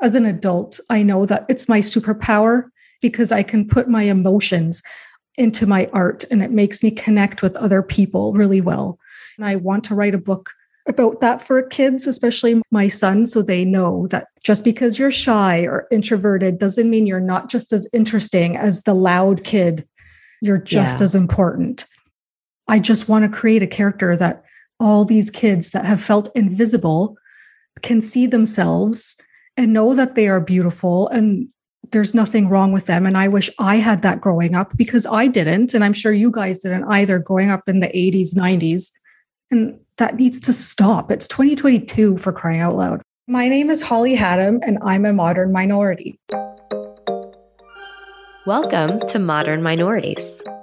as an adult, I know that it's my superpower because I can put my emotions into my art and it makes me connect with other people really well. And I want to write a book about that for kids, especially my son, so they know that just because you're shy or introverted doesn't mean you're not just as interesting as the loud kid. You're just Yeah. as important. I just want to create a character that all these kids that have felt invisible can see themselves and know that they are beautiful and there's nothing wrong with them. And I wish I had that growing up because I didn't. And I'm sure you guys didn't either growing up in the 80s, 90s. And that needs to stop. It's 2022 for crying out loud. My name is Holly Hatam, and I'm a modern minority. Welcome to Modern Minorities.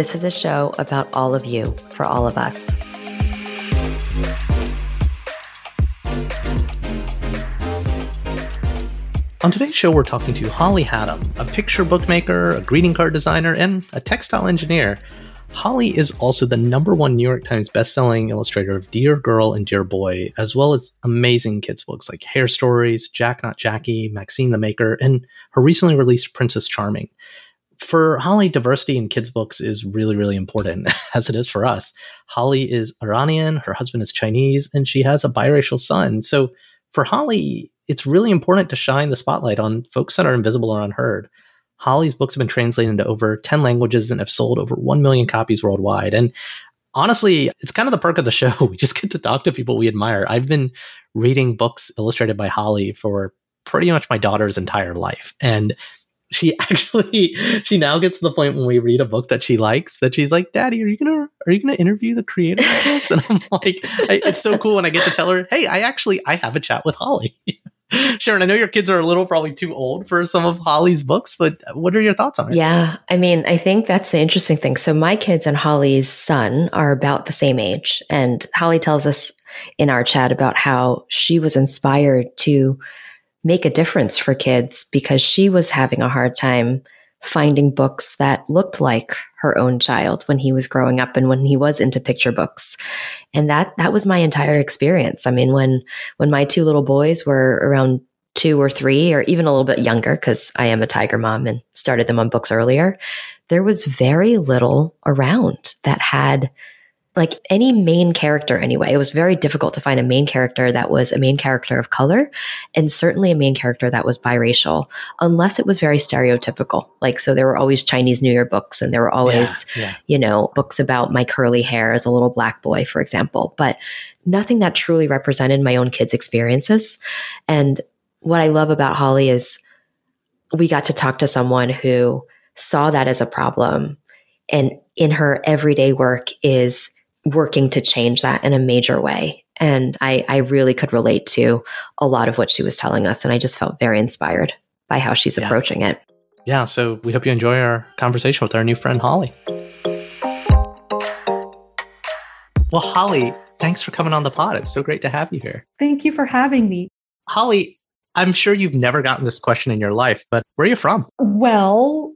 This is a show about all of you for all of us. On today's show, we're talking to Holly Hatam, a picture bookmaker, a greeting card designer, and a textile engineer. Holly is also the number one New York Times bestselling illustrator of Dear Girl and Dear Boy, as well as amazing kids' books like Hair Stories, Jack Not Jackie, Maxine the Maker, and her recently released Princess Charming. For Holly, diversity in kids' books is really, really important, as it is for us. Holly is Iranian, her husband is Chinese, and she has a biracial son. So for Holly, it's really important to shine the spotlight on folks that are invisible or unheard. Holly's books have been translated into over 10 languages and have sold over 1 million copies worldwide. And honestly, it's kind of the perk of the show. We just get to talk to people we admire. I've been reading books illustrated by Holly for pretty much my daughter's entire life. And she actually she now gets to the point when we read a book that she likes that she's like daddy are you gonna are you gonna interview the creator of this and i'm like I, it's so cool when i get to tell her hey i actually i have a chat with holly sharon i know your kids are a little probably too old for some of holly's books but what are your thoughts on it Yeah, I mean, I think that's the interesting thing. So, my kids and Holly's son are about the same age. And Holly tells us in our chat about how she was inspired to make a difference for kids because she was having a hard time finding books that looked like her own child when he was growing up and when he was into picture books. And that that was my entire experience. I mean when when my two little boys were around two or three or even a little bit younger because i am a tiger mom and started them on books earlier there was very little around that had like any main character anyway it was very difficult to find a main character that was a main character of color and certainly a main character that was biracial unless it was very stereotypical like so there were always chinese new year books and there were always yeah. you know, books about my curly hair as a little black boy, for example, but nothing that truly represented my own kids' experiences. And what I love about Holly is we got to talk to someone who saw that as a problem and in her everyday work is working to change that in a major way. And I, I really could relate to a lot of what she was telling us. And I just felt very inspired by how she's Yeah. approaching it. yeah so we hope you enjoy our conversation with our new friend holly well holly thanks for coming on the pod it's so great to have you here Thank you for having me. Holly, I'm sure you've never gotten this question in your life, but where are you from? Well,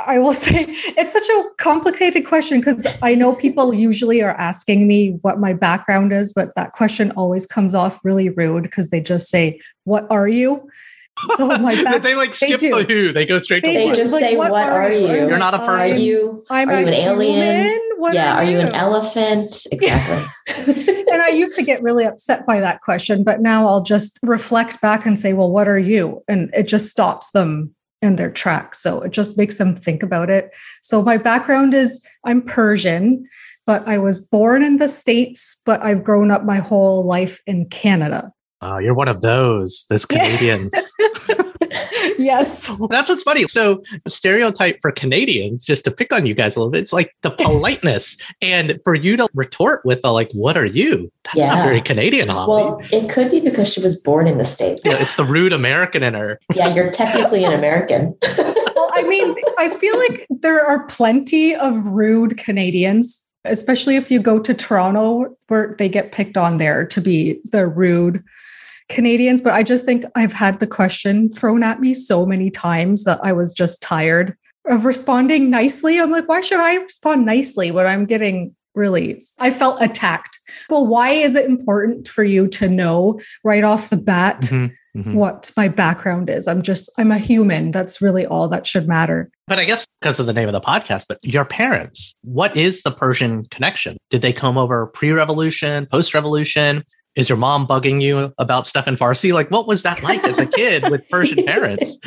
I will say it's such a complicated question because I know people usually are asking me what my background is, but that question always comes off really rude because they just say, What are you? So my back, they like skip do. the who. They go straight They to They just Like, say, what "What are are you?" you? You're not a I'm- person. Are you? I'm Are you an alien? human What yeah, are, are you an elephant? Exactly. and I used to get really upset by that question, but now I'll just reflect back and say, well, what are you? And it just stops them in their tracks. So it just makes them think about it. So my background is I'm Persian, but I was born in the States, but I've grown up my whole life in Canada. Oh, you're one of those, those Canadians. yes. That's what's funny. So, stereotype for Canadians, just to pick on you guys a little bit, it's like the politeness. and for you to retort with the like, what are you? That's Yeah. not very Canadian, Holly. well, it could be because she was born in the States. You know, it's the rude American in her. Yeah, you're technically an American. Well, I mean, I feel like there are plenty of rude Canadians, especially if you go to Toronto, where they get picked on there to be the rude Canadians. But I just think I've had the question thrown at me so many times that I was just tired of responding nicely. I'm like, why should I respond nicely when I'm getting really, I felt attacked. Well, why is it important for you to know right off the bat? Mhm, mhm. what my background is. I'm just, I'm a human. That's really all that should matter. But I guess because of the name of the podcast, but your parents, what is the Persian connection? Did they come over pre revolution, post revolution? Is your mom bugging you about stuff in Farsi? Like, what was that like as a kid with Persian parents?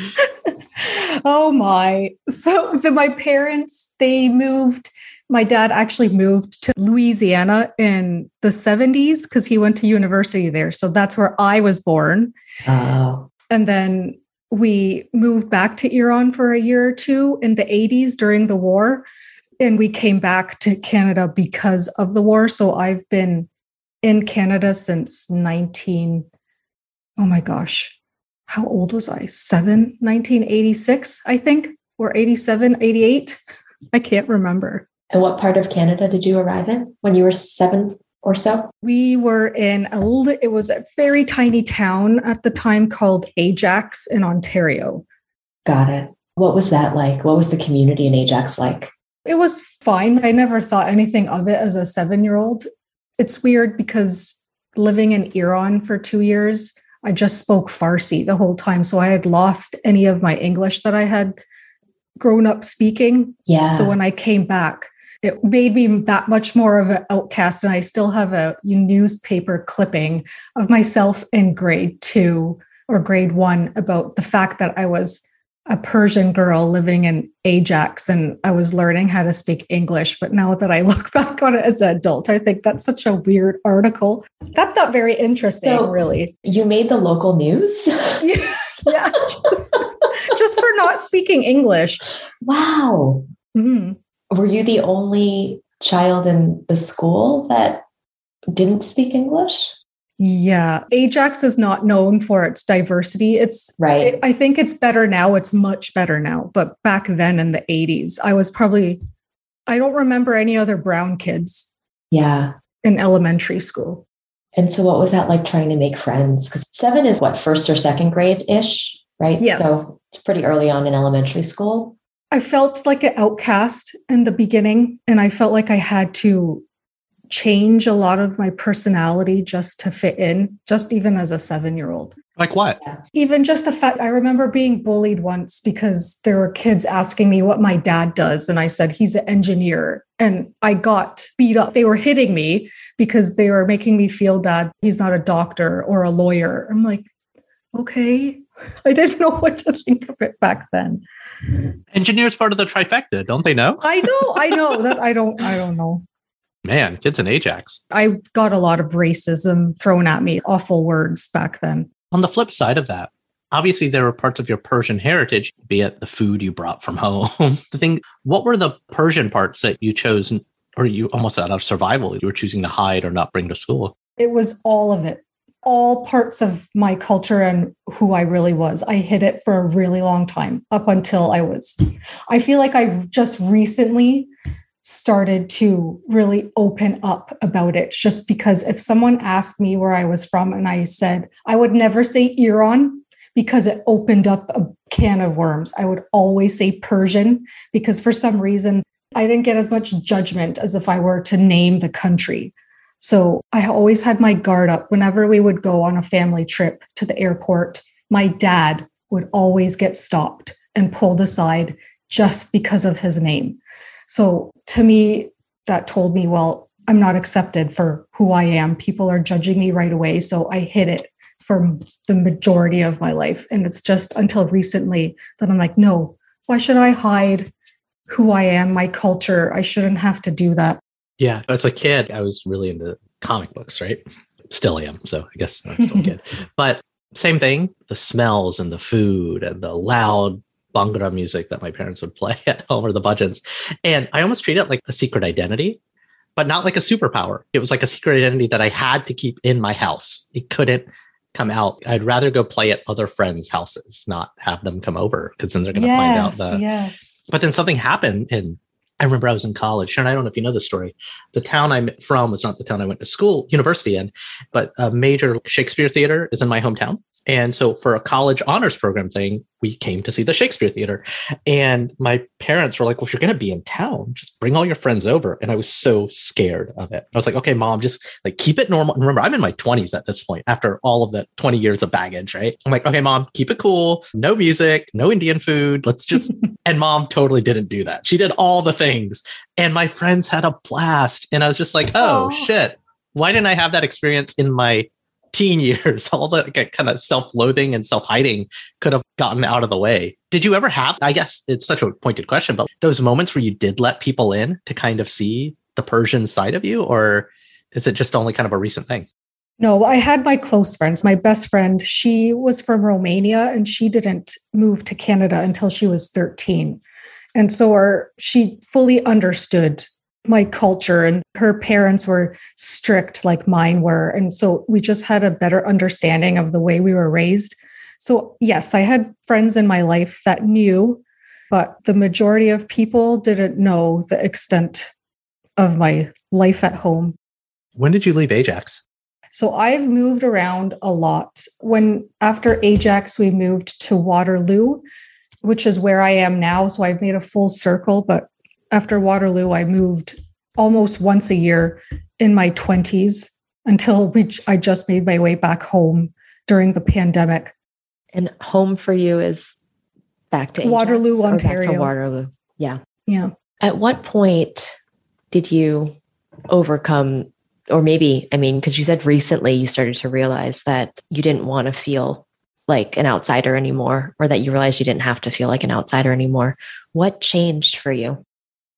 oh my. So the, my parents, they moved, my dad actually moved to Louisiana in the 70s because he went to university there. So that's where I was born. Oh, And then we moved back to Iran for a year or two in the 80s during the war. And we came back to Canada because of the war. So I've been in Canada since 19. Oh my gosh. How old was I? Seven, 1986, I think, or 87, 88. I can't remember. and what part of Canada did you arrive in when you were seven or so? We were in a it was a very tiny town at the time called Ajax in Ontario. Got it. What was that like? What was the community in Ajax like? It was fine. I never thought anything of it as a seven year old. It's weird because living in Iran for two years, I just spoke Farsi the whole time. So I had lost any of my English that I had grown up speaking. Yeah. So when I came back, it made me that much more of an outcast. And I still have a newspaper clipping of myself in grade two or grade one about the fact that I was a Persian girl living in Ajax and I was learning how to speak English. But now that I look back on it as an adult, I think that's such a weird article. That's not very interesting, So- really. you made the local news? Yeah, yeah just, just for not speaking English. wow. Mhm. Were you the only child in the school that didn't speak English? Yeah, Ajax is not known for its diversity. It's Right. I think it's better now. It's much better now. But back then in the 80s, I was probably I don't remember any other brown kids yeah. in elementary school. And so, what was that like trying to make friends? Because seven is what, first or second grade ish, right? Yes. So, it's pretty early on in elementary school. I felt like an outcast in the beginning, and I felt like I had to change a lot of my personality just to fit in, just even as a seven year old. Like what? Even just the fact I remember being bullied once because there were kids asking me what my dad does. And I said, he's an engineer. And I got beat up. They were hitting me because they were making me feel bad. He's not a doctor or a lawyer. I'm like, okay. I didn't know what to think of it back then. Engineers part of the trifecta, don't they know? I know, I know that I don't, I don't know. Man, kids in Ajax. I got a lot of racism thrown at me, awful words back then. On the flip side of that, obviously there were parts of your Persian heritage, be it the food you brought from home. the thing, what were the Persian parts that you chose, or you almost out of survival, you were choosing to hide or not bring to school? It was all of it, all parts of my culture and who I really was. I hid it for a really long time up until I was. I feel like I just recently started to really open up about it just because if someone asked me where I was from and I said, I would never say Iran because it opened up a can of worms. I would always say Persian because for some reason I didn't get as much judgment as if I were to name the country. So I always had my guard up whenever we would go on a family trip to the airport. My dad would always get stopped and pulled aside just because of his name. So to me, that told me, well, I'm not accepted for who I am. People are judging me right away. So I hid it for the majority of my life. And it's just until recently that I'm like, no, why should I hide who I am, my culture? I shouldn't have to do that. Yeah. As a kid, I was really into comic books, right? Still am. So I guess I'm still a kid. But same thing the smells and the food and the loud Bhangra music that my parents would play at home or the bhajans. And I almost treat it like a secret identity, but not like a superpower. It was like a secret identity that I had to keep in my house. It couldn't come out. I'd rather go play at other friends' houses, not have them come over because then they're going to yes, find out the. Yes. But then something happened and I remember I was in college. Sharon, I don't know if you know this story. The town I'm from was not the town I went to school, university in, but a major Shakespeare theater is in my hometown. And so for a college honors program thing, we came to see the Shakespeare Theater. And my parents were like, well, if you're going to be in town, just bring all your friends over. And I was so scared of it. I was like, okay, mom, just like keep it normal. And remember, I'm in my 20s at this point after all of the 20 years of baggage, right? I'm like, okay, mom, keep it cool. No music, no Indian food. Let's just. and mom totally didn't do that. She did all the things. And my friends had a blast. And I was just like, oh, Aw. shit. Why didn't I have that experience in my teen years, all the like, kind of self-loathing and self-hiding could have gotten out of the way. Did you ever have, I guess it's such a pointed question, but those moments where you did let people in to kind of see the Persian side of you, or is it just only kind of a recent thing? No, I had my close friends. My best friend, she was from Romania and she didn't move to Canada until she was 13. And so our, she fully understood my culture and her parents were strict like mine were. And so we just had a better understanding of the way we were raised. So, yes, I had friends in my life that knew, but the majority of people didn't know the extent of my life at home. When did you leave Ajax? So I've moved around a lot. When after Ajax, we moved to Waterloo, which is where I am now. So I've made a full circle. But after Waterloo, I moved almost once a year in my 20s until we, I just made my way back home during the pandemic. And home for you is back to Ajax Waterloo, Back to Ontario. Waterloo. Yeah. Yeah. At what point did you overcome, or maybe, I mean, because you said recently you started to realize that you didn't want to feel like an outsider anymore, or that you realized you didn't have to feel like an outsider anymore. What changed for you?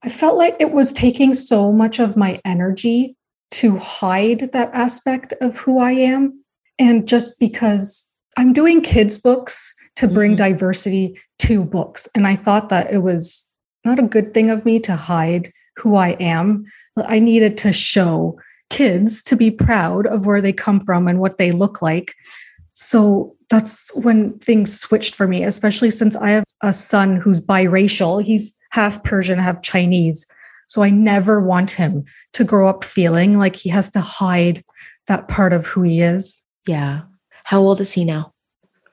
I felt like it was taking so much of my energy to hide that aspect of who I am. And just because I'm doing kids' books to bring Mhm. diversity to books. And I thought that it was not a good thing of me to hide who I am. I needed to show kids to be proud of where they come from and what they look like. So that's when things switched for me, especially since I have a son who's biracial. He's half Persian, half Chinese. So I never want him to grow up feeling like he has to hide that part of who he is. Yeah. How old is he now?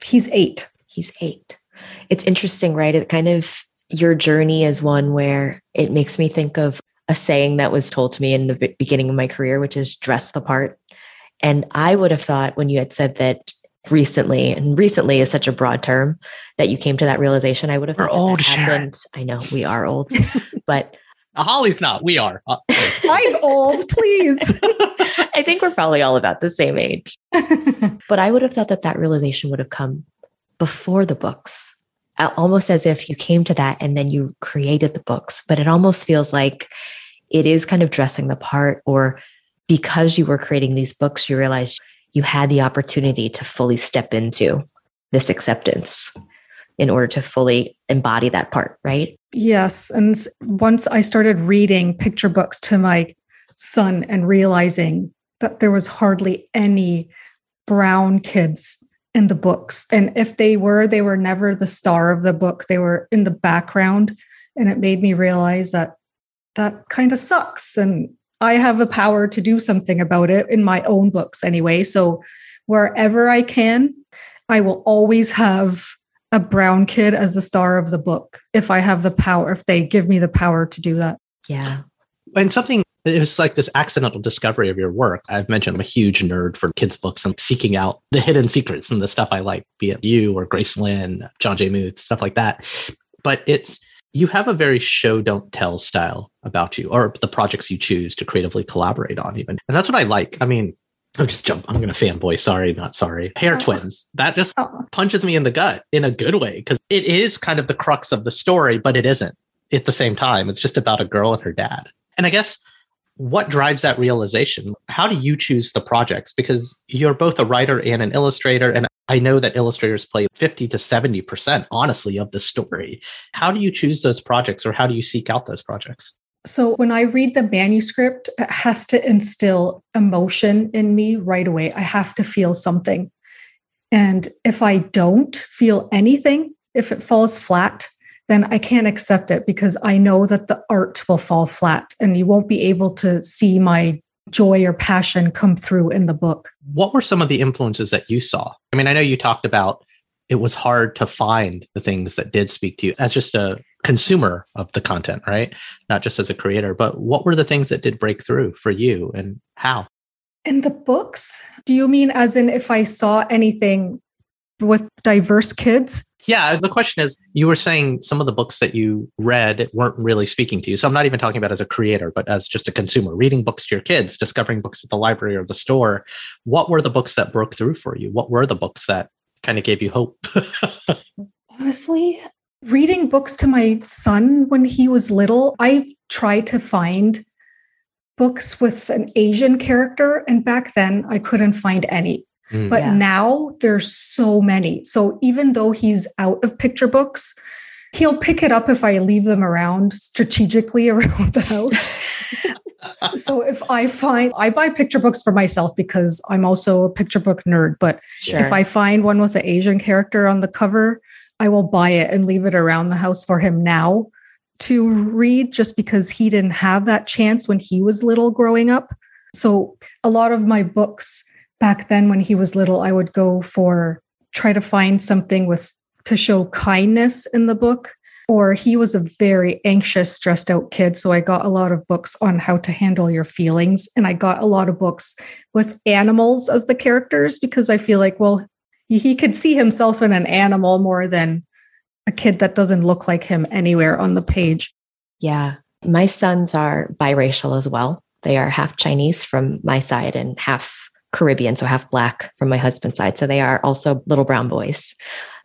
He's eight. He's eight. It's interesting, right? It kind of, your journey is one where it makes me think of a saying that was told to me in the beginning of my career, which is dress the part. And I would have thought when you had said that recently, and recently is such a broad term, that you came to that realization, I would have We're old, that happened. I know we are old, but Holly's not. We are. Uh, I'm old, please. I think we're probably all about the same age. But I would have thought that that realization would have come before the books, almost as if you came to that and then you created the books. But it almost feels like it is kind of dressing the part, or because you were creating these books, you realized you had the opportunity to fully step into this acceptance in order to fully embody that part, right? Yes. And once I started reading picture books to my son and realizing that there was hardly any brown kids in the books. And if they were, they were never the star of the book, they were in the background. And it made me realize that that kind of sucks. And I have a power to do something about it in my own books anyway. So wherever I can, I will always have a brown kid as the star of the book if I have the power, if they give me the power to do that. Yeah. and something it was like this accidental discovery of your work. I've mentioned I'm a huge nerd for kids' books and seeking out the hidden secrets and the stuff I like, be it you or Grace Lin, Jon J. Muth, stuff like that. But it's you have a very show don't tell style about you or the projects you choose to creatively collaborate on even. And that's what i like. I mean i'm just jump. I'm gonna fanboy. Sorry not sorry. Hair Oh. twins. That just Oh, punches me in the gut in a good way because it is kind of the crux of the story but it isn't at the same time. It's just about a girl and her dad. And i guess what drives that realization how do you choose the projects because you're both a writer and an illustrator and i know that illustrators play 50 to 70% honestly of the story how do you choose those projects or how do you seek out those projects So when I read the manuscript, it has to instill emotion in me right away. I have to feel something. And if I don't feel anything, if it falls flat, then I can't accept it because I know that the art will fall flat and you won't be able to see my joy or passion come through in the book. what were some of the influences that you saw i mean i know you talked about it was hard to find the things that did speak to you as just a consumer of the content right not just as a creator but what were the things that did break through for you and how In the books, do you mean as in if I saw anything with diverse kids? Yeah uh, the question is you were saying some of the books that you read weren't really speaking to you so i'm not even talking about as a creator but as just a consumer reading books to your kids discovering books at the library or the store what were the books that broke through for you what were the books that kind of gave you hope Honestly, reading books to my son when he was little, I've tried to find books with an Asian character. And back then, I couldn't find any. Mm. But Yeah. now there's so many. So even though he's out of picture books, he'll pick it up if I leave them around strategically around the house. so if I find, I buy picture books for myself because I'm also a picture book nerd. But Sure. if I find one with an Asian character on the cover, I will buy it and leave it around the house for him now to read just because he didn't have that chance when he was little growing up. So a lot of my books back then when he was little, I would go for try to find something with to show kindness in the book. Or he was a very anxious, stressed out kid. So I got a lot of books on how to handle your feelings. And I got a lot of books with animals as the characters because I feel like, well, he- could see himself in an animal more than a kid that doesn't look like him anywhere on the page. Yeah. My sons are biracial as well. They are half Chinese from my side and half Caribbean, so half black from my husband's side. So they are also little brown boys.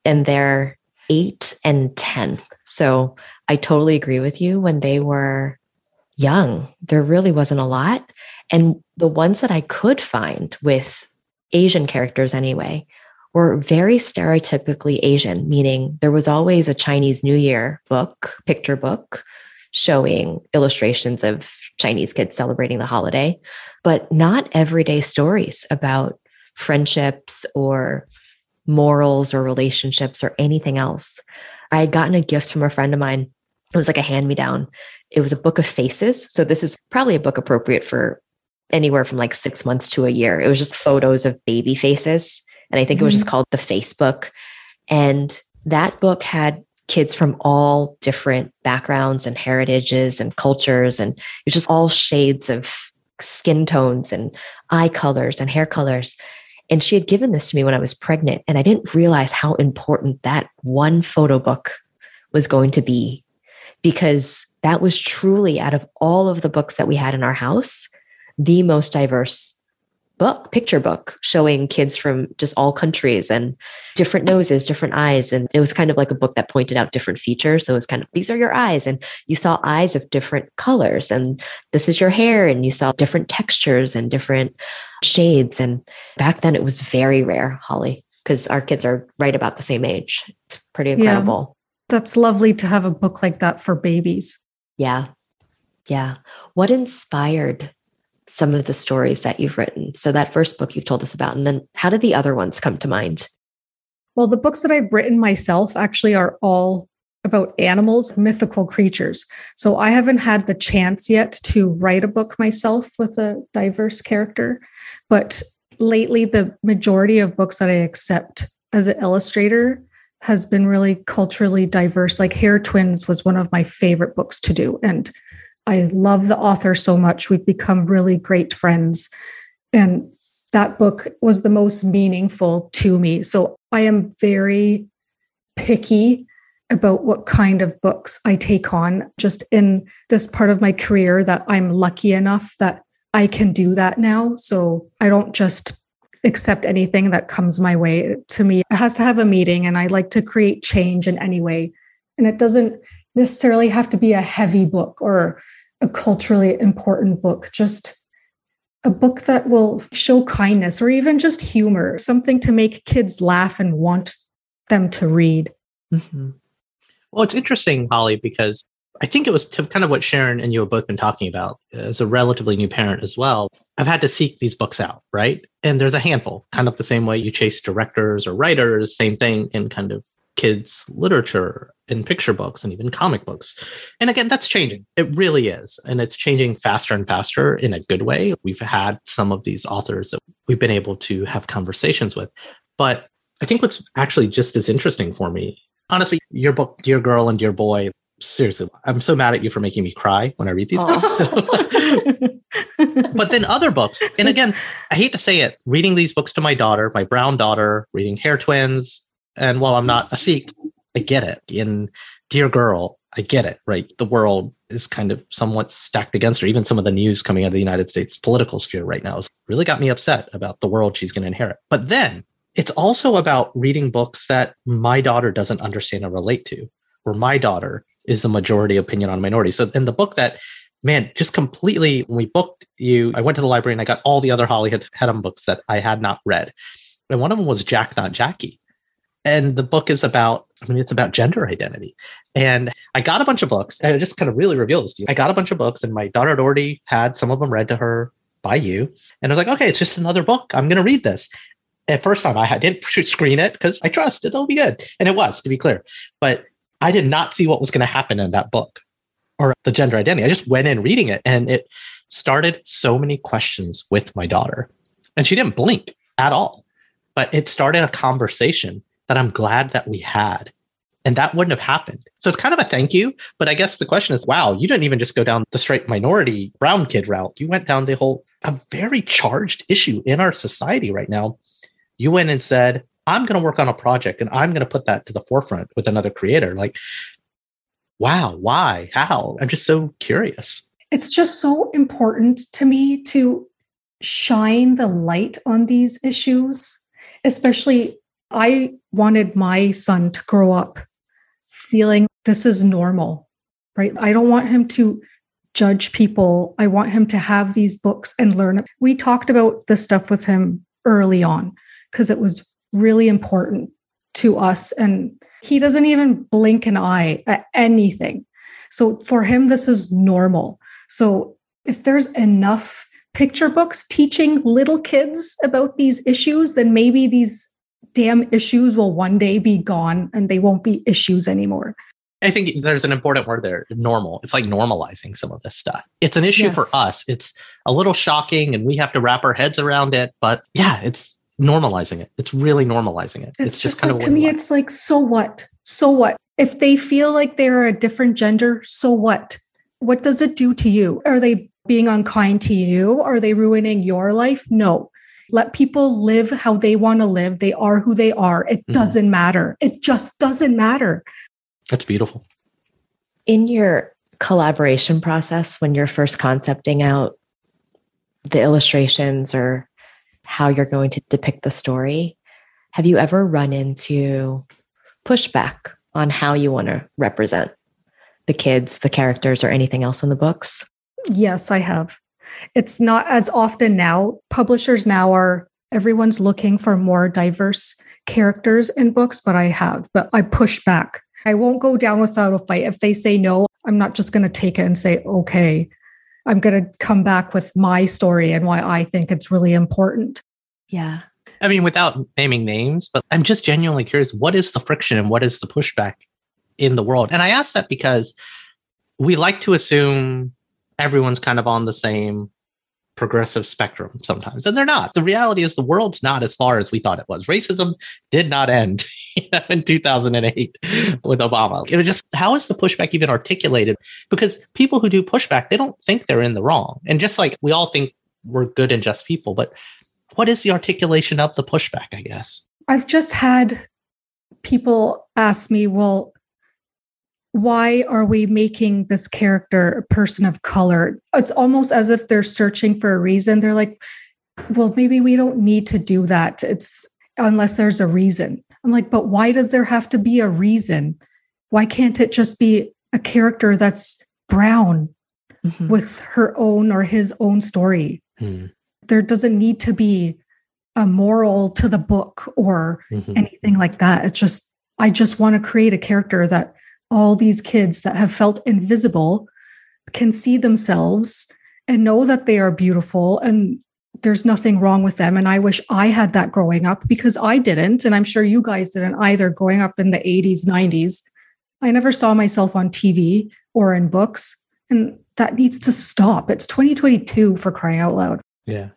And they're eight and 10. So I totally agree with you. When they were young, there really wasn't a lot. And the ones that I could find with Asian characters anyway were very stereotypically Asian, meaning there was always a Chinese New Year book, picture book, showing illustrations of Chinese kids celebrating the holiday, but not everyday stories about friendships or morals or relationships or anything else. I had gotten a gift from a friend of mine. It was like a hand me down. It was a book of faces. So this is probably a book appropriate for anywhere from like six months to a year. It was just photos of baby faces. And I think it was mm-hmm. just called The Facebook. And that book had kids from all different backgrounds and heritages and cultures. And it was just all shades of skin tones and eye colors and hair colors. And she had given this to me when I was pregnant. And I didn't realize how important that one photo book was going to be because that was truly out of all of the books that we had in our house, the most diverse book, picture book, showing kids from just all countries and different noses, different eyes. And it was kind of like a book that pointed out different features. So it was kind of, these are your eyes. And you saw eyes of different colors. And this is your hair. And you saw different textures and different shades. And back then it was very rare, Holly, because our kids are right about the same age. It's pretty Yeah. incredible. That's lovely to have a book like that for babies. Yeah. Yeah. What inspired some of the stories that you've written? So, that first book you've told us about, and then how did the other ones come to mind? Well, the books that I've written myself actually are all about animals, mythical creatures. So I haven't had the chance yet to write a book myself with a diverse character. But lately, the majority of books that I accept as an illustrator has been really culturally diverse. Like Hair Twins was one of my favorite books to do. And I love the author so much. We've become really great friends. And that book was the most meaningful to me. So I am very picky about what kind of books I take on just in this part of my career that I'm lucky enough that I can do that now. So I don't just accept anything that comes my way. To me, it has to have a meeting, and I like to create change in any way. And it doesn't necessarily have to be a heavy book or a culturally important book, just a book that will show kindness or even just humor, something to make kids laugh and want them to read. Mm-hmm. Well, it's interesting, Holly, because I think it was kind of what Sharon and you have both been talking about as a relatively new parent as well. I've had to seek these books out, right? And there's a handful, kind of the same way you chase directors or writers, same thing in kind of kids' literature and picture books and even comic books. And again, that's changing. It really is. And it's changing faster and faster in a good way. We've had some of these authors that we've been able to have conversations with. But I think what's actually just as interesting for me, honestly, your book, Dear Girl and Dear Boy, seriously, I'm so mad at you for making me cry when I read these Aww. books. So. but then other books, and again, I hate to say it, reading these books to my daughter, my brown daughter, reading Hair Twins, and while I'm not a mm-hmm. Sikh, I get it. In Dear Girl, I get it, right? The world is kind of somewhat stacked against her. Even some of the news coming out of the United States political sphere right now has really got me upset about the world she's going to inherit. But then it's also about reading books that my daughter doesn't understand or relate to, where my daughter is the majority opinion on minority. So in the book that, man, just completely, when we booked you, I went to the library and I got all the other Holly Hatam books that I had not read. And one of them was Jack Not Jackie. And the book is about, I mean, it's about gender identity. And I got a bunch of books. And I just kind of really reveal this to you. I got a bunch of books, and my daughter had already had some of them read to her by you. And I was like, okay, it's just another book. I'm going to read this. At first time, I didn't screen it because I trust it'll be good. And it was, to be clear. But I did not see what was going to happen in that book or the gender identity. I just went in reading it and it started so many questions with my daughter. And she didn't blink at all. But it started a conversation that I'm glad that we had. And that wouldn't have happened. So it's kind of a thank you. But I guess the question is wow, you didn't even just go down the straight minority brown kid route. You went down the whole, a very charged issue in our society right now. You went and said, I'm going to work on a project and I'm going to put that to the forefront with another creator. Like, wow, why, how? I'm just so curious. It's just so important to me to shine the light on these issues, especially. I wanted my son to grow up feeling this is normal, right? I don't want him to judge people. I want him to have these books and learn. We talked about this stuff with him early on because it was really important to us. And he doesn't even blink an eye at anything. So for him, this is normal. So if there's enough picture books teaching little kids about these issues, then maybe these damn issues will one day be gone and they won't be issues anymore. I think there's an important word there normal. It's like normalizing some of this stuff. It's an issue yes. for us. It's a little shocking and we have to wrap our heads around it. But yeah, it's normalizing it. It's really normalizing it. It's, it's just, just, kind like, of to me, it's like, so what? So what? If they feel like they're a different gender, so what? What does it do to you? Are they being unkind to you? Are they ruining your life? No. Let people live how they want to live. They are who they are. It mm-hmm. doesn't matter. It just doesn't matter. That's beautiful. In your collaboration process, when you're first concepting out the illustrations or how you're going to depict the story. Have you ever run into pushback on how you want to represent the kids, the characters, or anything else in the books? Yes, I have. It's not as often now. Publishers now are, everyone's looking for more diverse characters in books, but I have, but I push back. I won't go down without a fight. If they say no, I'm not just going to take it and say, okay. I'm going to come back with my story and why I think it's really important. Yeah. I mean, without naming names, but I'm just genuinely curious what is the friction and what is the pushback in the world? And I ask that because we like to assume everyone's kind of on the same progressive spectrum sometimes, and they're not. The reality is the world's not as far as we thought it was. Racism did not end in 2008 with Obama. It was just how is the pushback even articulated? Because people who do pushback, they don't think they're in the wrong. And just like we all think we're good and just people, but what is the articulation of the pushback, I guess? I've just had people ask me, well, why are we making this character a person of color? It's almost as if they're searching for a reason. They're like, well, maybe we don't need to do that. It's unless there's a reason. I'm like, but why does there have to be a reason? Why can't it just be a character that's brown mm-hmm. with her own or his own story? Mm. There doesn't need to be a moral to the book or mm-hmm. anything like that. It's just, I just want to create a character that all these kids that have felt invisible can see themselves and know that they are beautiful and there's nothing wrong with them. And I wish I had that growing up because I didn't. And I'm sure you guys didn't either growing up in the 80s, 90s. I never saw myself on TV or in books. And that needs to stop. It's 2022 for crying out loud. Yeah.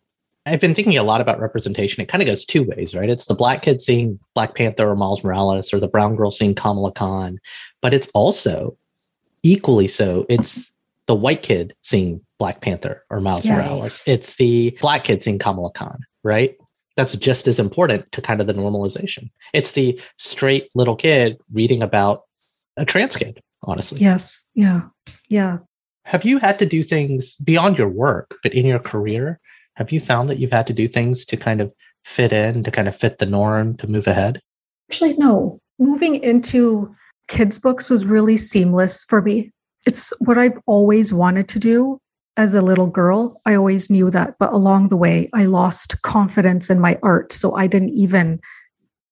I've been thinking a lot about representation. It kind of goes two ways, right? It's the black kid seeing Black Panther or Miles Morales, or the brown girl seeing Kamala Khan, but it's also equally so. It's the white kid seeing Black Panther or Miles yes. Morales. It's the black kid seeing Kamala Khan, right? That's just as important to kind of the normalization. It's the straight little kid reading about a trans kid, honestly. Yes. Yeah. Yeah. Have you had to do things beyond your work, but in your career? Have you found that you've had to do things to kind of fit in, to kind of fit the norm, to move ahead? Actually, no. Moving into kids' books was really seamless for me. It's what I've always wanted to do as a little girl. I always knew that. But along the way, I lost confidence in my art. So I didn't even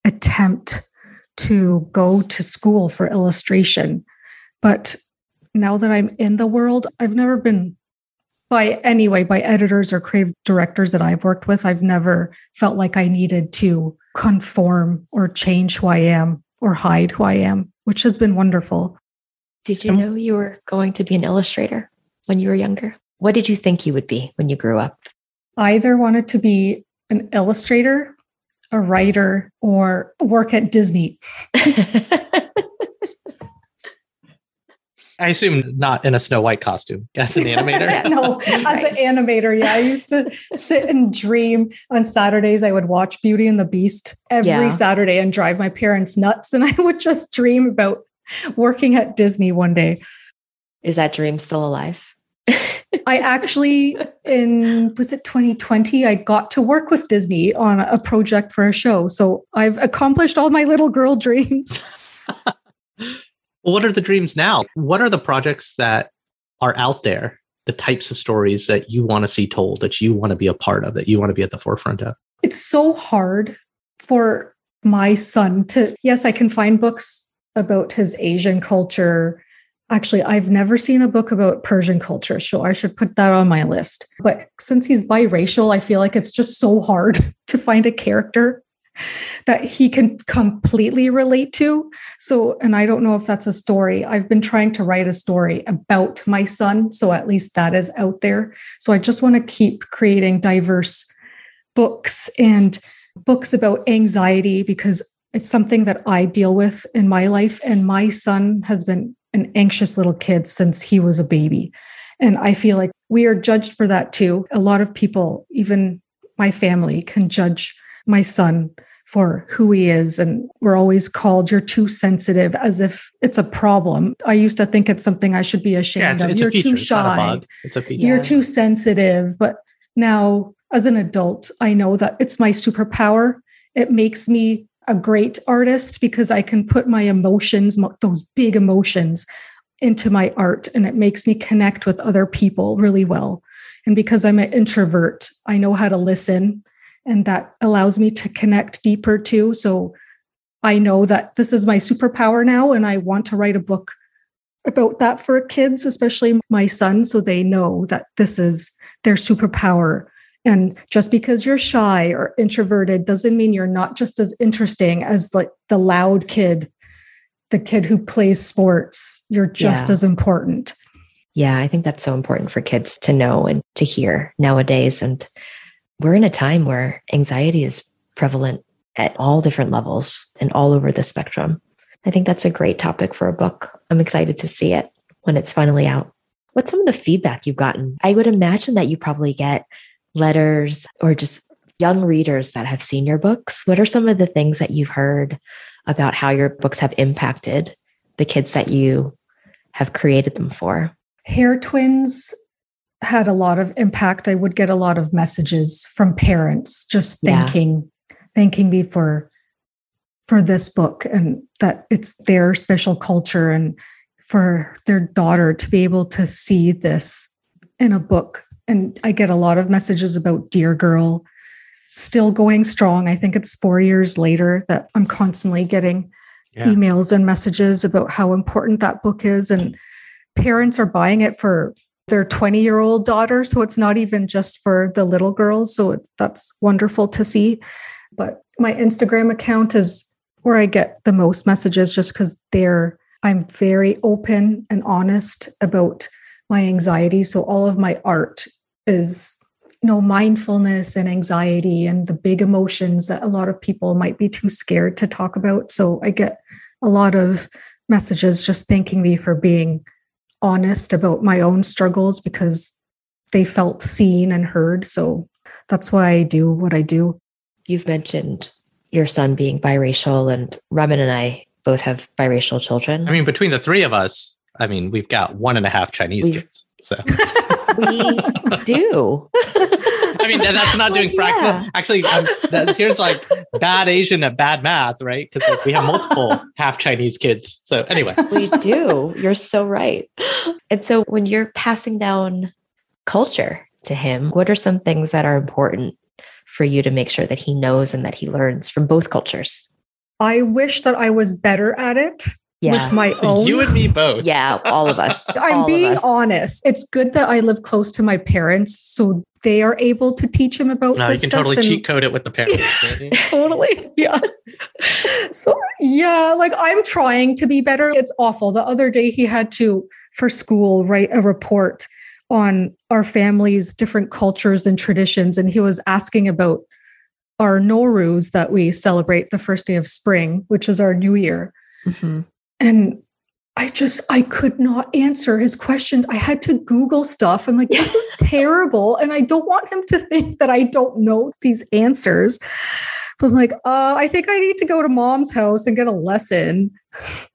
attempt to go to school for illustration. But now that I'm in the world, I've never been by anyway by editors or creative directors that I've worked with, I've never felt like I needed to conform or change who I am or hide who I am, which has been wonderful. Did you um, know you were going to be an illustrator when you were younger? What did you think you would be when you grew up? I either wanted to be an illustrator, a writer, or work at Disney. I assume not in a Snow White costume as an animator. no, as an animator. Yeah. I used to sit and dream on Saturdays. I would watch Beauty and the Beast every yeah. Saturday and drive my parents nuts. And I would just dream about working at Disney one day. Is that dream still alive? I actually, in was it 2020, I got to work with Disney on a project for a show. So I've accomplished all my little girl dreams. What are the dreams now? What are the projects that are out there, the types of stories that you want to see told, that you want to be a part of, that you want to be at the forefront of? It's so hard for my son to, yes, I can find books about his Asian culture. Actually, I've never seen a book about Persian culture, so I should put that on my list. But since he's biracial, I feel like it's just so hard to find a character that he can completely relate to. So, and I don't know if that's a story. I've been trying to write a story about my son. So at least that is out there. So I just want to keep creating diverse books and books about anxiety because it's something that I deal with in my life. And my son has been an anxious little kid since he was a baby. And I feel like we are judged for that too. A lot of people, even my family, can judge my son for who he is. And we're always called, you're too sensitive, as if it's a problem. I used to think it's something I should be ashamed yeah, it's, of. It's you're too shy. It's, it's a feature. You're too sensitive. But now, as an adult, I know that it's my superpower. It makes me a great artist because I can put my emotions, those big emotions, into my art and it makes me connect with other people really well. And because I'm an introvert, I know how to listen and that allows me to connect deeper too so i know that this is my superpower now and i want to write a book about that for kids especially my son so they know that this is their superpower. And just because you're shy or introverted doesn't mean you're not just as interesting as like the loud kid the kid who plays sports. You're just yeah. as important. Yeah i think that's so important for kids to know and to hear nowadays and we're in a time where anxiety is prevalent at all different levels and all over the spectrum. I think that's a great topic for a book. I'm excited to see it when it's finally out. What's some of the feedback you've gotten? I would imagine that you probably get letters or just young readers that have seen your books. What are some of the things that you've heard about how your books have impacted the kids that you have created them for? Hair twins had a lot of impact. I would get a lot of messages from parents just Yeah. thanking thanking me for for this book and that it's their special culture and for their daughter to be able to see this in a book. And I get a lot of messages about Dear Girl still going strong. I think it's 4 years later that I'm constantly getting Yeah. emails and messages about how important that book is and parents are buying it for their 20 year old daughter so it's not even just for the little girls so it, that's wonderful to see. But my instagram account is where i get the most messages just because they're i'm very open and honest about my anxiety so all of my art is you know mindfulness and anxiety and the big emotions that a lot of people might be too scared to talk about so i get a lot of messages just thanking me for being honest about my own struggles because they felt seen and heard. So that's why I do what I do. You've mentioned your son being biracial, and Raman and I both have biracial children. I mean, between the three of us, I mean, we've got one and a half Chinese We've- kids. So, we do. I mean, that- that's not Well, doing fractal. yeah. Actually, um, that, here's like bad Asian at bad math, right? Because like, we have multiple half Chinese kids. So, anyway, we do. You're so right. And so when you're passing down culture to him, what are some things that are important for you to make sure that he knows and that he learns from both cultures? I wish that I was better at it Yeah. with my own. you and me both. yeah, all of us. I'm All being us. honest. It's good that I live close to my parents so they are able to teach him about No, you can stuff. totally and- cheat code it with the parents. totally. Yeah. So, yeah, like I'm trying to be better. It's awful. The other day, he had to, for school, write a report on our family's different cultures and traditions. And he was asking about our Nowruz that we celebrate the first day of spring, which is our new year. Mhm. And I just, I could not answer his questions. I had to Google stuff. I'm like, this is terrible. And I don't want him to think that I don't know these answers. But I'm like, uh, I think I need to go to mom's house and get a lesson.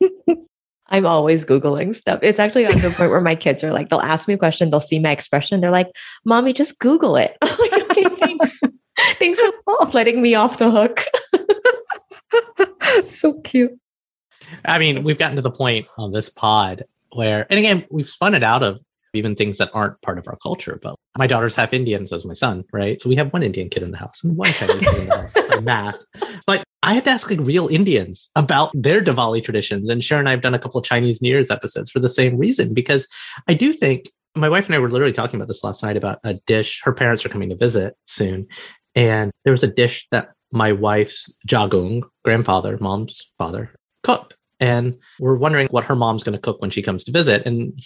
I'm always Googling stuff. It's actually on the point where my kids are like, they'll ask me a question, they'll see my expression. They're like, Mommy, just Google it. I'm like, okay, thanks. thanks for letting me off the hook. so cute. I mean, we've gotten to the point on this pod where, and again, we've spun it out of even things that aren't part of our culture. But my daughter's half Indian, so is my son, right? So we have one Indian kid in the house and one kid in the house, by math. But I had to ask like real Indians about their Diwali traditions. And Sharon and I have done a couple of Chinese New Year's episodes for the same reason, because I do think my wife and I were literally talking about this last night about a dish. Her parents are coming to visit soon. And there was a dish that my wife's jagung, grandfather, mom's father, cooked. And we're wondering what her mom's going to cook when she comes to visit. And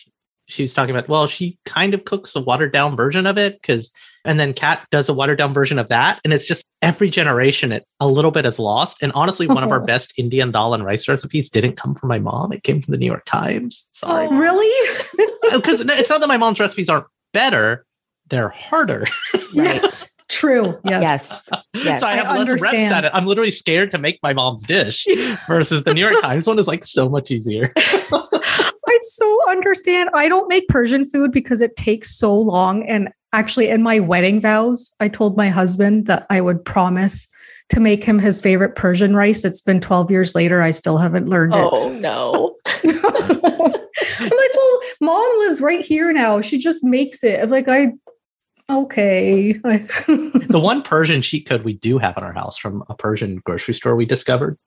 she was talking about, well, she kind of cooks a watered down version of it because, and then Kat does a watered down version of that. And it's just every generation, it's a little bit is lost. And honestly, one of our best Indian dal and rice recipes didn't come from my mom. It came from the New York Times. Sorry. Oh. Really? Because uh, it's not that my mom's recipes aren't better, they're harder. Right. True. Yes. yes. Yes. so I I have less reps at it. I'm literally scared to make my mom's dish versus the New York Times one is like so much easier. I so understand. I don't make Persian food because it takes so long. And actually, in my wedding vows, I told my husband that I would promise to make him his favorite Persian rice. It's been 12 years later. I still haven't learned it. Oh, no. I'm like, well, mom lives right here now. She just makes it. I'm like, I, okay. the one Persian cheat code we do have in our house from a Persian grocery store we discovered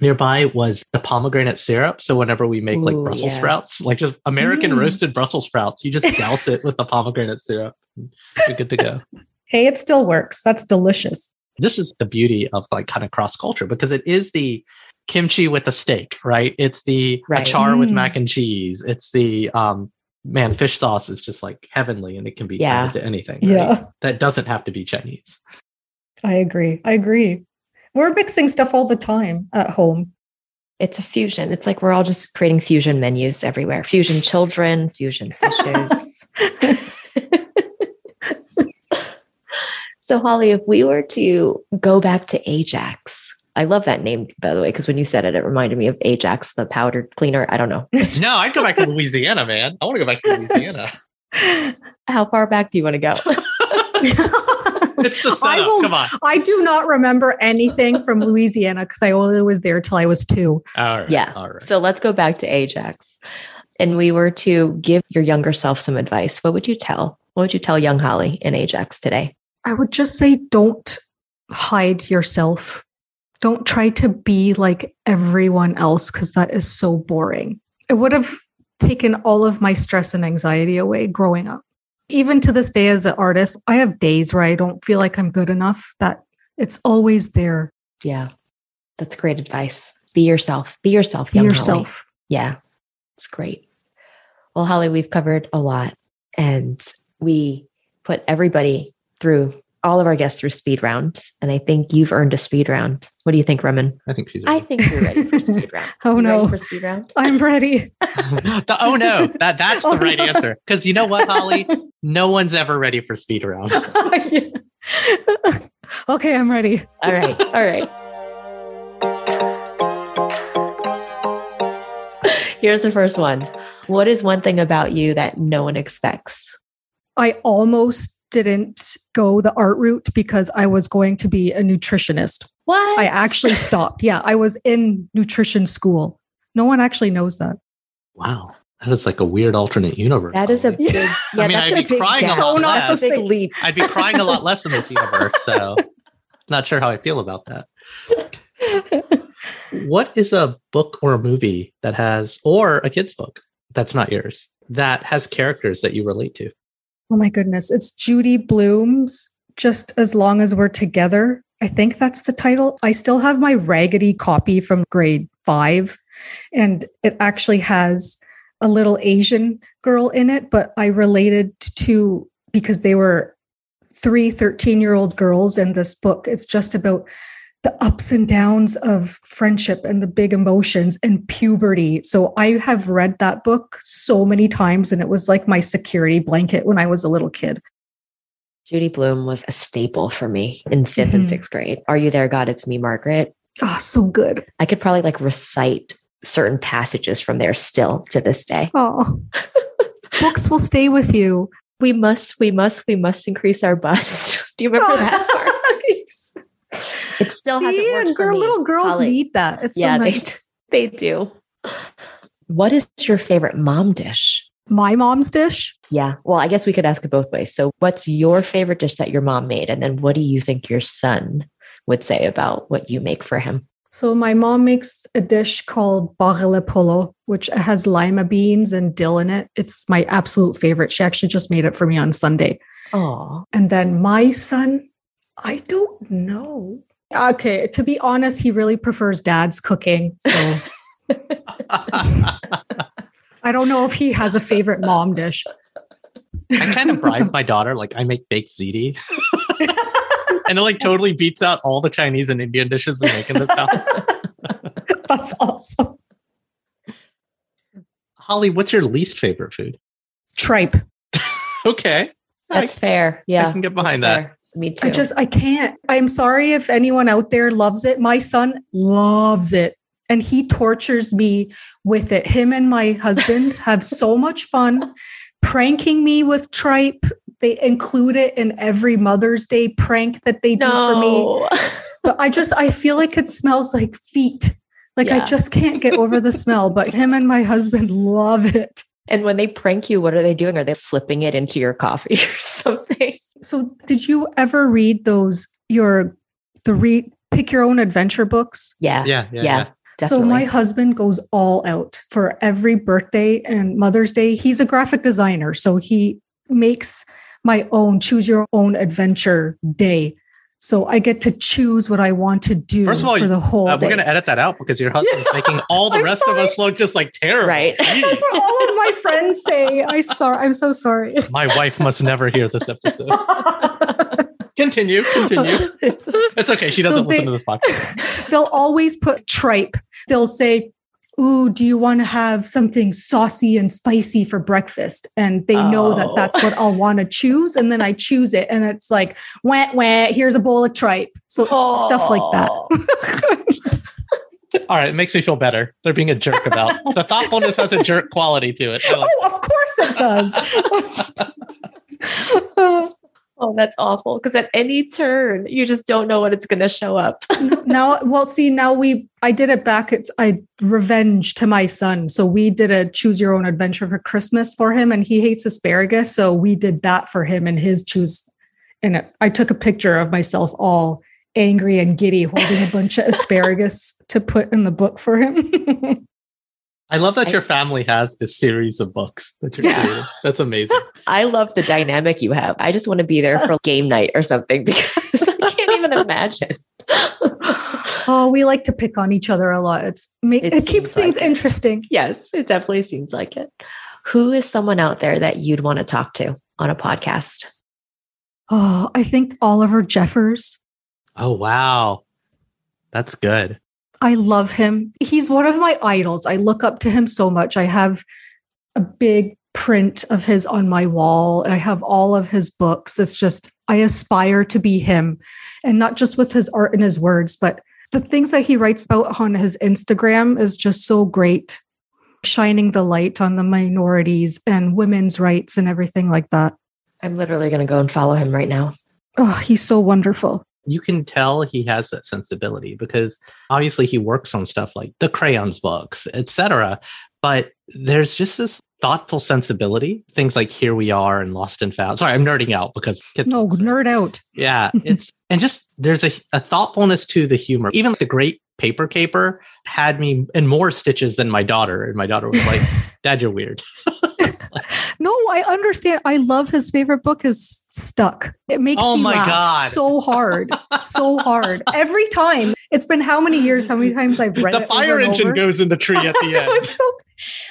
nearby was the pomegranate syrup. So whenever we make like Brussels yeah. sprouts, like just American Mm. roasted Brussels sprouts, you just douse it with the pomegranate syrup. You're good to go. hey, it still works. That's delicious. This is the beauty of like kind of cross culture because it is the kimchi with the steak, right? It's the Right. achar with Mm. mac and cheese. It's the um man, fish sauce is just like heavenly and it can be Yeah. added to anything. right? Yeah, That doesn't have to be Chinese. I agree. I agree. We're mixing stuff all the time at home. It's a fusion. It's like we're all just creating fusion menus everywhere. Fusion children, fusion fishes. so, Holly, if we were to go back to Ajax, I love that name, by the way, because when you said it, it reminded me of Ajax, the powder cleaner. I don't know. no, I'd go back to Louisiana, man. I want to go back to Louisiana. How far back do you want to go? It's the I setup. will- Come on. I do not remember anything from Louisiana because I only was there till I was two. All right. Yeah. All right. So let's go back to Ajax. And we were to give your younger self some advice. What would you tell? What would you tell young Holly in Ajax today? I would just say don't hide yourself. Don't try to be like everyone else because that is so boring. It would have taken all of my stress and anxiety away growing up. Even to this day, as an artist, I have days where I don't feel like I'm good enough, that it's always there. Yeah. That's great advice. Be yourself. Be yourself, Be young Holly. Yeah, it's great. Well, Holly, we've covered a lot and we put everybody through all of our guests through speed round. And I think you've earned a speed round. What do you think, Remen? I think she's. I think you're ready for speed round. Oh, You no. Ready for speed round? I'm ready. The- oh no, that that's the Oh, right no. answer. Because you know what, Holly? No one's ever ready for speed round. okay, I'm ready. All right. All right. Here's the first one. What is one thing about you that no one expects? I almost didn't go the art route because I was going to be a nutritionist. What? I actually stopped. Yeah, I was in nutrition school. No one actually knows that. Wow, that is like a weird alternate universe. that is a big. Yeah. Yeah, I mean, that's I'd a be big crying a lot So not less. Big leap. I'd be crying a lot less in this universe. So, not sure how I feel about that. What is a book or a movie that has, or a kid's book that's not yours, that has characters that you relate to? Oh my goodness. It's Judy Blume's Just As Long as We're Together. I think that's the title. I still have my raggedy copy from grade five, and it actually has a little Asian girl in it, but I related to because they were three 13 year old girls in this book. It's just about the ups and downs of friendship and the big emotions and puberty. So I have read that book so many times and it was like my security blanket when I was a little kid. Judy Blume was a staple for me in 5th and Mhm. sixth grade. Are you there, God? It's me, Margaret. Oh, so good. I could probably like recite certain passages from there still to this day. Oh, books will stay with you. We must, we must, we must increase our bust. Do you remember that part? It still hasn't See, worked for me. little girls Holly. need that. It's yeah, so they, nice. they do. What is your favorite mom dish? My mom's dish. Yeah. Well, I guess we could ask it both ways. So, what's your favorite dish that your mom made? And then, what do you think your son would say about what you make for him? So my mom makes a dish called baghali polo, which has lima beans and dill in it. It's my absolute favorite. She actually just made it for me on Sunday. Oh, And then my son, I don't know. Okay, to be honest, he really prefers dad's cooking. So I don't know if he has a favorite mom dish. I kind of bribe my daughter, like I make baked ziti. and it like totally beats out all the Chinese and Indian dishes we make in this house. That's awesome. Holly, what's your least favorite food? Tripe. Okay. that's fair. Yeah. I can get behind that's that. Me too. I just I can't. I'm sorry if anyone out there loves it. My son loves it and he tortures me with it. Him and my husband have so much fun pranking me with tripe. They include it in every Mother's Day prank that they do for me. But I just I feel like it smells like feet. Like I just can't get over the smell, but him and my husband love it. And when they prank you, what are they doing? Are they slipping it into your coffee or something? So did you ever read those your the read pick your own adventure books? Yeah. Yeah. Yeah. Yeah. yeah. So my husband goes all out for every birthday and Mother's Day. He's a graphic designer, so he makes my own choose your own adventure day. So I get to choose what I want to do First of all, for the whole Uh, we're going to edit that out because your husband's making all the I'm rest of us look just like terrible. Right. That's what all of my friends say. I sorry. I'm so sorry. My wife must never hear this episode. Continue. Continue. It's okay. She doesn't listen they- to this podcast. They'll always put tripe. They'll say, Ooh, do you want to have something saucy and spicy for breakfast? And they know that Oh. that's what I'll want to choose. And then I choose it. And it's like, wah, wah, here's a bowl of tripe. So stuff like that. All right, it makes me feel better. They're being a jerk about the thoughtfulness has a jerk quality to it. Oh, of course it does. Oh, that's awful. Because at any turn, you just don't know when it's going to show up. now, well, see, now we, I did it back. It's I revenge to my son. So we did a choose your own adventure for Christmas for him, and he hates asparagus. So we did that for him and his choose. And it, I took a picture of myself all angry and giddy, holding a bunch of asparagus to put in the book for him. I love that I- your family has this series of books that you're Yeah. creating. That's amazing. I love the dynamic you have. I just want to be there for game night or something because I can't even imagine. oh, we like to pick on each other a lot. It's make, It it, keeps seems like things it. interesting. yes, it definitely seems like it. Who is someone out there that you'd want to talk to on a podcast? Oh, I think Oliver Jeffers. Oh wow. That's good. I love him. He's one of my idols. I look up to him so much. I have a big print of his on my wall. I have all of his books. It's just, I aspire to be him and not just with his art and his words, but the things that he writes about on his Instagram is just so great, shining the light on the minorities and women's rights and everything like that. I'm literally going to go and follow him right now. Oh, he's so wonderful. You can tell he has that sensibility because obviously he works on stuff like the crayons books, etc. But there's just this thoughtful sensibility. Things like Here We Are and Lost and Found. Sorry, I'm nerding out because kids No, nerd out. Yeah, it's and just there's a, a thoughtfulness to the humor. Even the great paper caper had me in more stitches than my daughter, and my daughter was like, "Dad, you're weird." No, I understand. I love his favorite book is Stuck. It makes Oh me my laugh God. so hard, so hard every time. It's been how many years? How many times I've read the it over fire engine over? goes in the tree at the end. it's so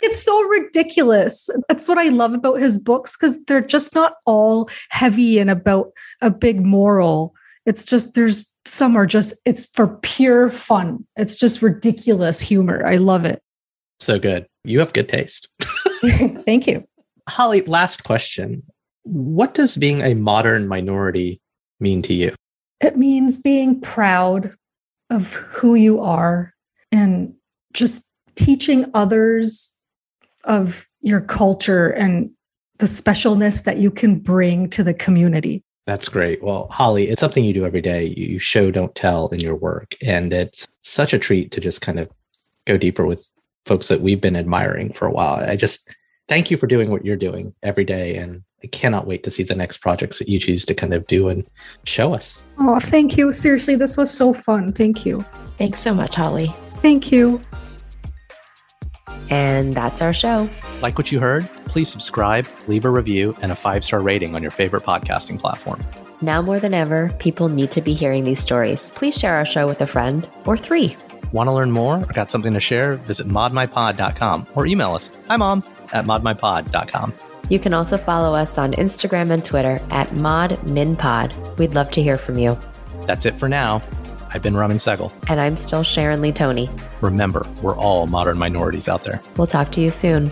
it's so ridiculous. That's what I love about his books because they're just not all heavy and about a big moral. It's just there's some are just it's for pure fun. It's just ridiculous humor. I love it. so good. You have good taste, Thank you. Holly. Last question: What does being a modern minority mean to you? It means being proud of who you are and just teaching others of your culture and the specialness that you can bring to the community. That's great. Well, Holly, it's something you do every day. You show, don't tell in your work. And it's such a treat to just kind of go deeper with folks that we've been admiring for a while. I just thank you for doing what you're doing every day. And I cannot wait to see the next projects that you choose to kind of do and show us. Oh, thank you. Seriously, this was so fun. Thank you. Thanks so much, Holly. Thank you. And that's our show. Like what you heard? Please subscribe, leave a review, and a five star rating on your favorite podcasting platform. Now more than ever, people need to be hearing these stories. Please share our show with a friend or three. Want to learn more or got something to share? Visit modminpod.com or email us. Hi, mom, at modminpod.com. You can also follow us on Instagram and Twitter at ModMinPod. We'd love to hear from you. That's it for now. I've been Ramin Segal. And I'm still Sharon Lee Tony. Remember, we're all modern minorities out there. We'll talk to you soon.